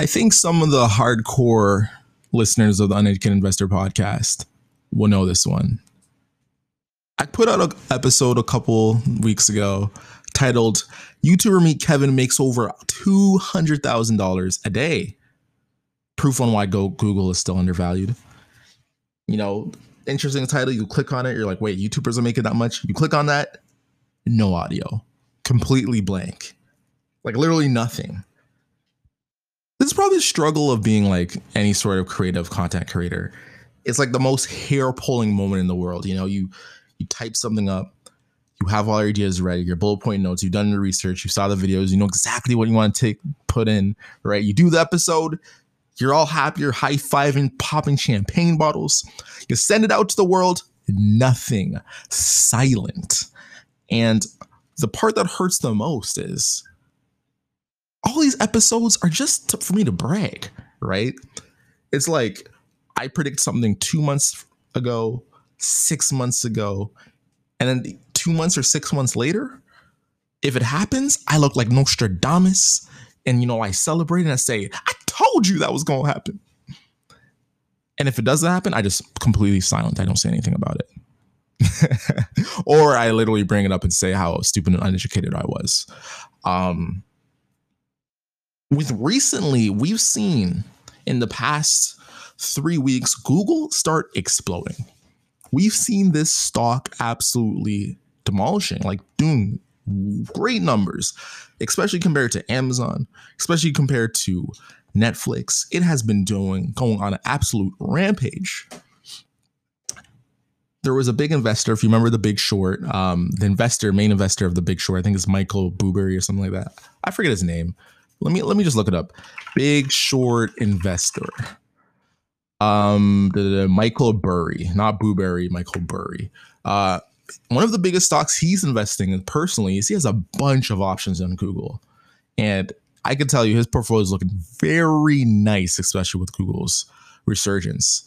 I think some of the hardcore listeners of the Uneducated Investor podcast will know this one. I put out an episode a couple weeks ago titled YouTuber Meet Kevin makes over $200,000 a day. Proof on why Google is still undervalued. You know, interesting title. You click on it, you're like, wait, YouTubers are making that much? You click on that, no audio, completely blank, like literally nothing. Is probably the struggle of being like any sort of creative content creator. It's like the most hair pulling moment in the world. You know, you you type something up, you have all your ideas ready, your bullet point notes, you've done your research, you saw the videos, you know exactly what you want to take put in, right? You do the episode, you're all happy, you're high fiving, popping champagne bottles. You send it out to the world, nothing, silent. And the part that hurts the most is all these episodes are just to, for me to brag, right? It's like I predict something two months ago, six months ago, and then two months or six months later, if it happens, I look like Nostradamus, and you know I celebrate and I say, "I told you that was to happen." And if it doesn't happen, I just completely silent. I don't say anything about it. or I literally bring it up and say how stupid and uneducated I was. Um, with recently, we've seen in the past three weeks, Google start exploding. We've seen this stock absolutely demolishing, like doing great numbers, especially compared to Amazon, especially compared to Netflix. It has been doing going on an absolute rampage. There was a big investor, if you remember the Big Short, um, the investor, main investor of the Big Short, I think it's Michael Blueberry or something like that. I forget his name. Let me let me just look it up. Big Short investor. Um, the, the Michael Burry, not Blueberry, Michael Burry. Uh, one of the biggest stocks he's investing in personally is he has a bunch of options on Google, and I can tell you his portfolio is looking very nice, especially with Google's resurgence.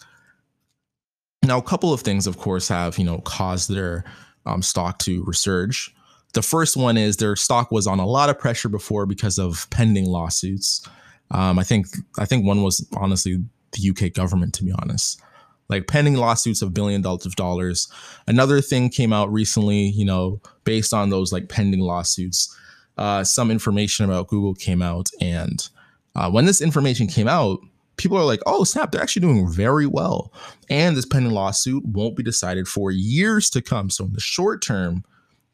Now, a couple of things, of course, have you know caused their um, stock to resurge. The first one is their stock was on a lot of pressure before because of pending lawsuits. Um, I think I think one was honestly the UK government, to be honest. Like pending lawsuits of billion dollars of dollars. Another thing came out recently, you know, based on those like pending lawsuits. Uh, some information about Google came out, and uh, when this information came out, people are like, "Oh snap! They're actually doing very well." And this pending lawsuit won't be decided for years to come. So in the short term,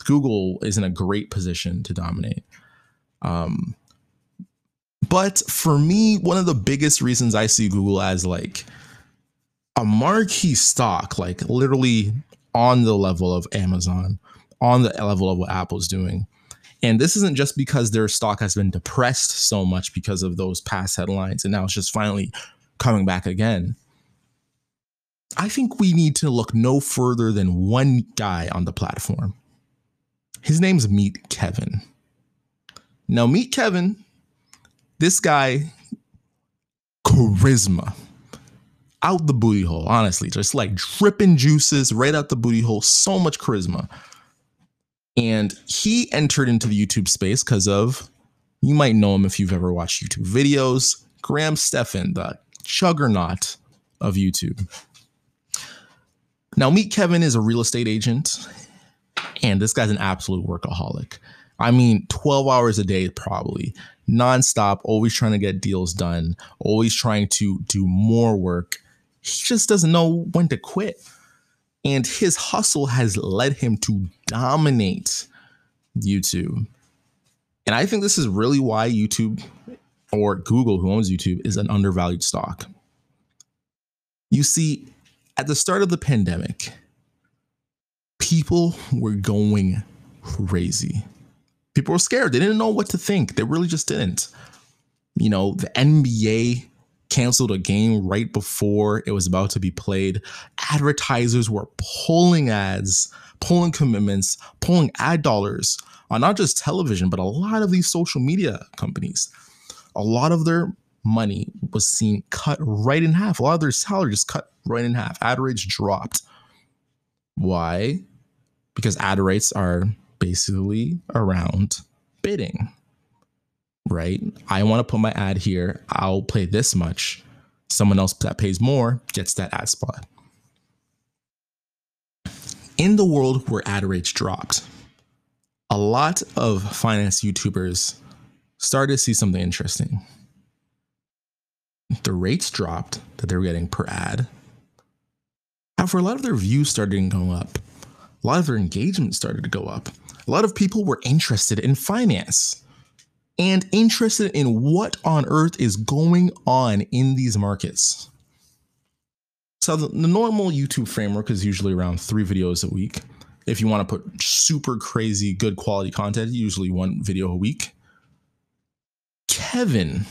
Google is in a great position to dominate. Um, but for me, one of the biggest reasons I see Google as like a marquee stock, like literally on the level of Amazon, on the level of what Apple's doing. And this isn't just because their stock has been depressed so much because of those past headlines and now it's just finally coming back again. I think we need to look no further than one guy on the platform. His name's Meet Kevin. Now, Meet Kevin, this guy, charisma out the booty hole, honestly, just like dripping juices right out the booty hole. So much charisma. And he entered into the YouTube space because of, you might know him if you've ever watched YouTube videos, Graham Stephan, the juggernaut of YouTube. Now, Meet Kevin is a real estate agent, and this guy's an absolute workaholic. I mean, 12 hours a day, probably nonstop, always trying to get deals done, always trying to do more work. He just doesn't know when to quit. And his hustle has led him to dominate YouTube. And I think this is really why YouTube or Google, who owns YouTube, is an undervalued stock. You see, at the start of the pandemic, people were going crazy. People were scared. They didn't know what to think. They really just didn't. You know, the NBA canceled a game right before it was about to be played. Advertisers were pulling ads, pulling commitments, pulling ad dollars on not just television, but a lot of these social media companies. A lot of their money was seen cut right in half. A lot of their salary just cut right in half. Ad rates dropped. Why? Because ad rates are basically around bidding, right? I want to put my ad here. I'll pay this much. Someone else that pays more gets that ad spot. In the world where ad rates dropped, a lot of finance YouTubers started to see something interesting. The rates dropped that they were getting per ad. However, a lot of their views started going up. A lot of their engagement started to go up. A lot of people were interested in finance and interested in what on earth is going on in these markets. So, the, the normal YouTube framework is usually around three videos a week. If you want to put super crazy, good quality content, usually one video a week. Kevin,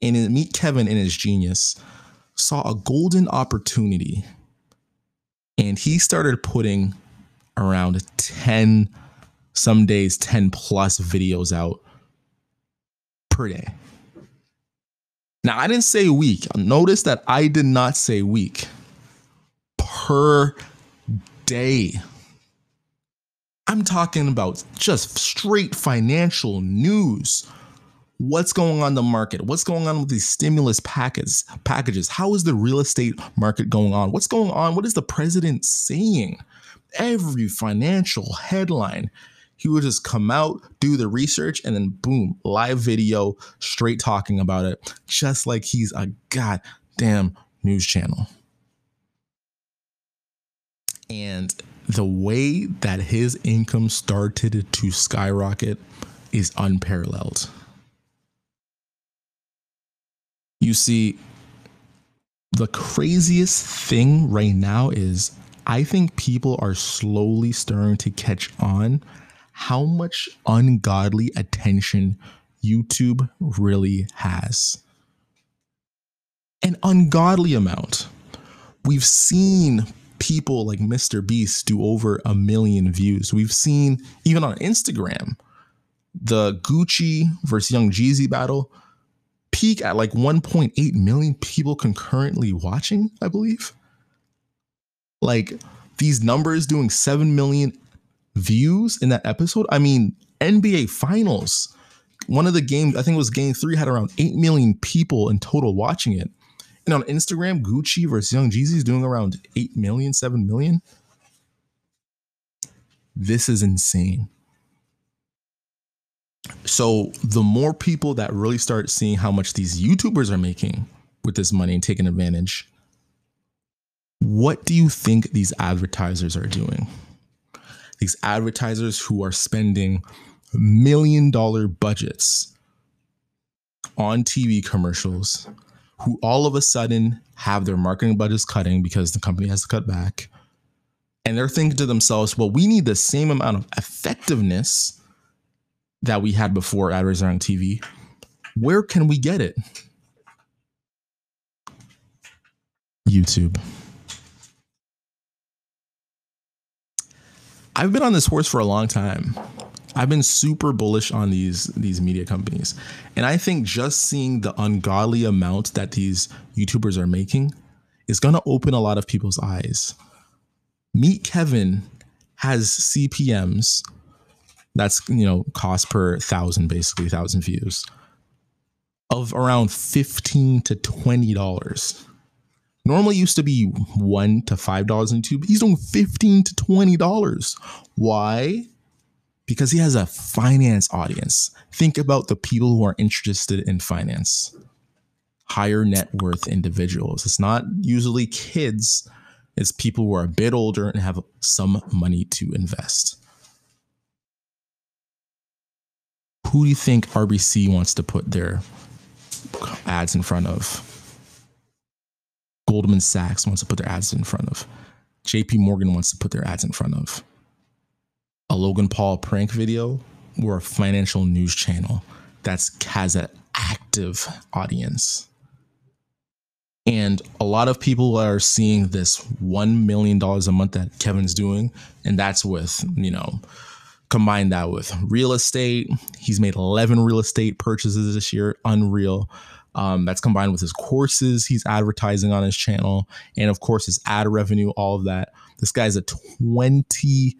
in Meet Kevin in his genius, saw a golden opportunity and he started putting around 10 some days 10 plus videos out per day. Now i didn't say week. Notice that i did not say week. Per day. I'm talking about just straight financial news. What's going on in the market? What's going on with these stimulus packages packages? How is the real estate market going on? What's going on? What is the president saying every financial headline. He would just come out do the research and then boom live video straight talking about it just like he's a goddamn news channel. And the way that his income started to skyrocket is unparalleled. You see, the craziest thing right now is I think people are slowly starting to catch on how much ungodly attention YouTube really has. An ungodly amount. We've seen people like Mr. Beast do over a million views. We've seen even on Instagram the Gucci versus Young Jeezy battle peak at like 1.8 million people concurrently watching, I believe. Like these numbers doing 7 million views in that episode. I mean, NBA Finals, one of the games, I think it was game three, had around 8 million people in total watching it. And on Instagram, Gucci versus Young Jeezy is doing around 8 million, 7 million. This is insane. So the more people that really start seeing how much these YouTubers are making with this money and taking advantage, what do you think these advertisers are doing? These advertisers who are spending million dollar budgets on TV commercials, who all of a sudden have their marketing budgets cutting because the company has to cut back. And they're thinking to themselves, well, we need the same amount of effectiveness that we had before advertising on TV. Where can we get it? YouTube. I've been on this horse for a long time. I've been super bullish on these these media companies. And I think just seeing the ungodly amount that these YouTubers are making is going to open a lot of people's eyes. Meet Kevin has CPMs that's you know cost per thousand basically thousand views of around 15 to 20 dollars normally used to be one to five dollars on youtube he's doing 15 to 20 dollars. Why? Because he has a finance audience. Think about the people who are interested in finance. Higher net worth individuals. It's not usually kids. It's people who are a bit older and have some money to invest. Who do you think RBC wants to put their ads in front of? Goldman Sachs wants to put their ads in front of. JP Morgan wants to put their ads in front of. A Logan Paul prank video or a financial news channel that's has an active audience. And a lot of people are seeing this $1 million a month that Kevin's doing. And that's with, you know, Combine that with real estate. He's made 11 real estate purchases this year. Unreal. Um, that's combined with his courses he's advertising on his channel. And of course, his ad revenue, all of that. This guy's a 20,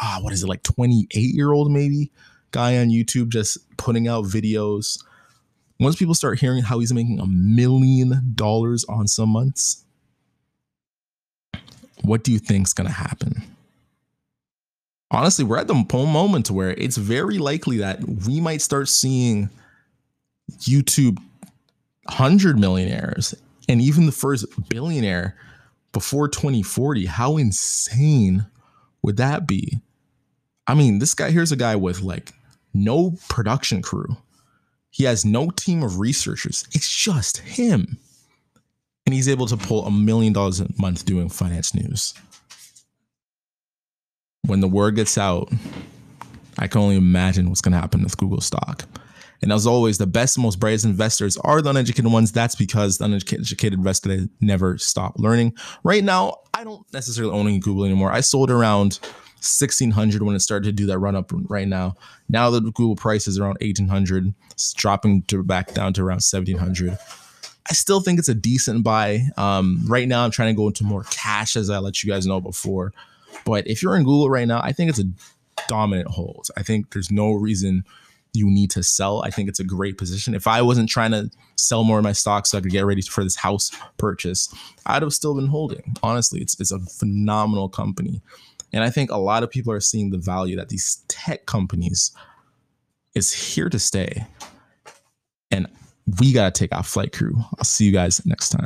ah, what is it, like 28 year old, maybe? guy on YouTube just putting out videos. Once people start hearing how he's making a million dollars on some months, what do you think's going to happen? Honestly, we're at the moment where it's very likely that we might start seeing YouTube 100 millionaires and even the first billionaire before 2040. How insane would that be? I mean, this guy here's a guy with like no production crew. He has no team of researchers. It's just him. And he's able to pull a million dollars a month doing finance news. When the word gets out, I can only imagine what's going to happen with Google stock. And as always, the best, most brightest investors are the uneducated ones. That's because the uneducated investor never stop learning. Right now, I don't necessarily own Google anymore. I sold around 1600 when it started to do that run up right now. Now the Google price is around 1800, it's dropping to back down to around 1700. I still think it's a decent buy. Um, right now, I'm trying to go into more cash, as I let you guys know before. But if you're in Google right now, I think it's a dominant hold. I think there's no reason you need to sell. I think it's a great position. If I wasn't trying to sell more of my stocks so I could get ready for this house purchase, I'd have still been holding. Honestly, it's it's a phenomenal company. And I think a lot of people are seeing the value that these tech companies is here to stay. And we got to take our flight crew. I'll see you guys next time.